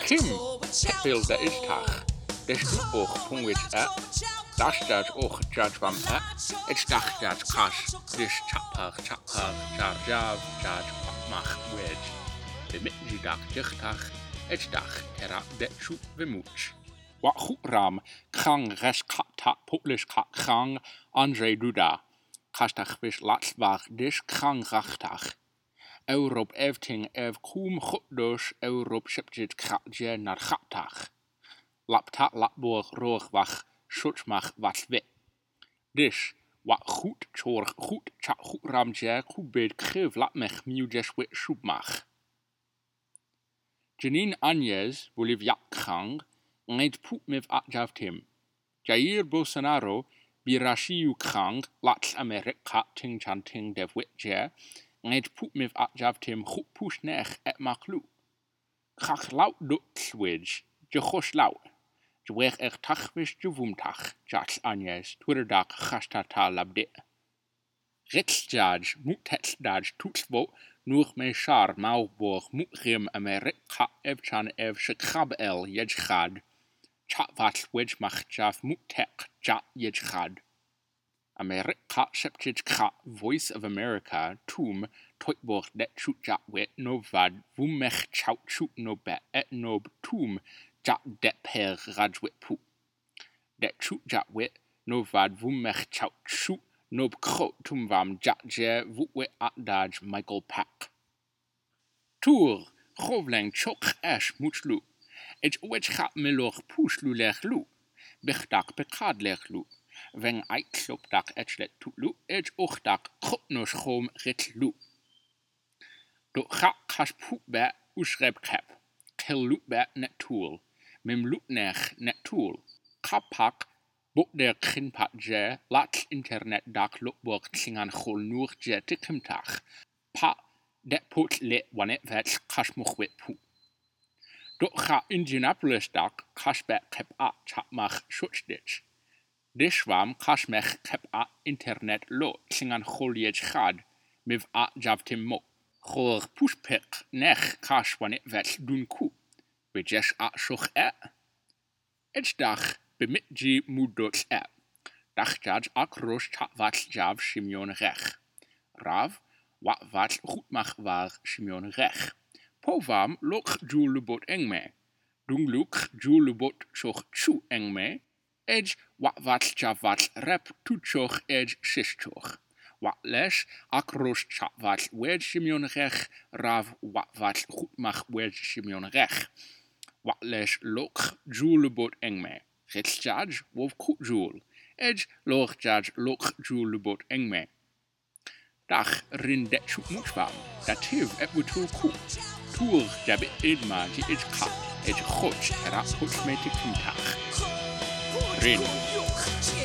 Kim Pepilda Istach, Deshtu Och Pungwit E, Dashtad Och Jadwam E, Istachdad Kash, Dish Chapach Chapach Jarjav Jad Mach Wej, Bemidjidak Dichtach, Istach Terak Detshu Vimuch. Wa Ram, Krang Res Kata Poplish Krang, Andre Duda, Kastach Vish Latzbach Dish Krang Rachtach, Ewrop efting ef cwm chwtdwys Ewrop sybdyd cadje na'r chatach. Lapta lapboch rochwach mach wat we. Dis, wa chwt zorg chwt cha chwt ramje cwbyd beet geef lap mech miujes we soepmach. Janine Agnes boliv jakkang ngeit poep mef atjavt him. Jair Bolsonaro bi rashiu kang lat America, ting ting dev witje nged pwp mif at jaf tim chwp pwys nech et mac lw. Chach law dwt lwyd, jychos law. Jwech eich tachwys jwfwmtach, jall anyes, twyrdag chasta ta labde. Ritzdaj, mwtetzdaj, tutsbo, nwch mei siar mawboch, mwchrim am e rikha efchan ef sychab el, jedchad. Chatfall mach jaf mwtek, jat jedchad. Amerika Voice of America tum toitbor det chutja wet novad vumech Chut no bet et nob tum ja det per rajwit pu. Det chutja wet novad vumech Chut nob kro tum vam ja je At atdaj Michael Pack. Tour, Rovleng chok esh muchlu. Et oech chat melor push lu lech lu. pekad lech lu. Weng aiksoptak etchlet tutlu et ochtak kotnoschom retlu. Do ga kas poepbe usrebkep. Kel lupbe net tool. Mem lupnech net tool. Kapak bokder krinpat je laat internet dak lopborg tingan chol noor je tikimtach. Pa det pot le wanet vet kas mochwet poep. Do ga Indianapolis dak kasbek kep a chapmach shutstitch. Rishwam kashmech khep a internet lo singan kholiej khad miv a javtim mo. Khor pushpek nech wanit vet dun ku. Bejesh a shoch e. Ech dach bemidji mudot e. Dach jaj ak rosh ta vat jav shimion rech. Rav wa vat goedmach var shimion rech. Povam lok julubot engme. Dungluk julubot choch chu engme. Eid wafall chafall rep twtioch edge syssioch. Watles ac rwys chafall wed simion rech raf wafall chwtmach wed simion rech. Watles lwch jŵl y bod engme. Rhell jaj wof cwt jwl. Eid loch jaj loch jwl bod engme. Dach rin dechwt fam. Da tif ebwy tŵl cwt. Tŵr jabit edma di eid cap. Eid chwt era hwt me di cyntach. Green.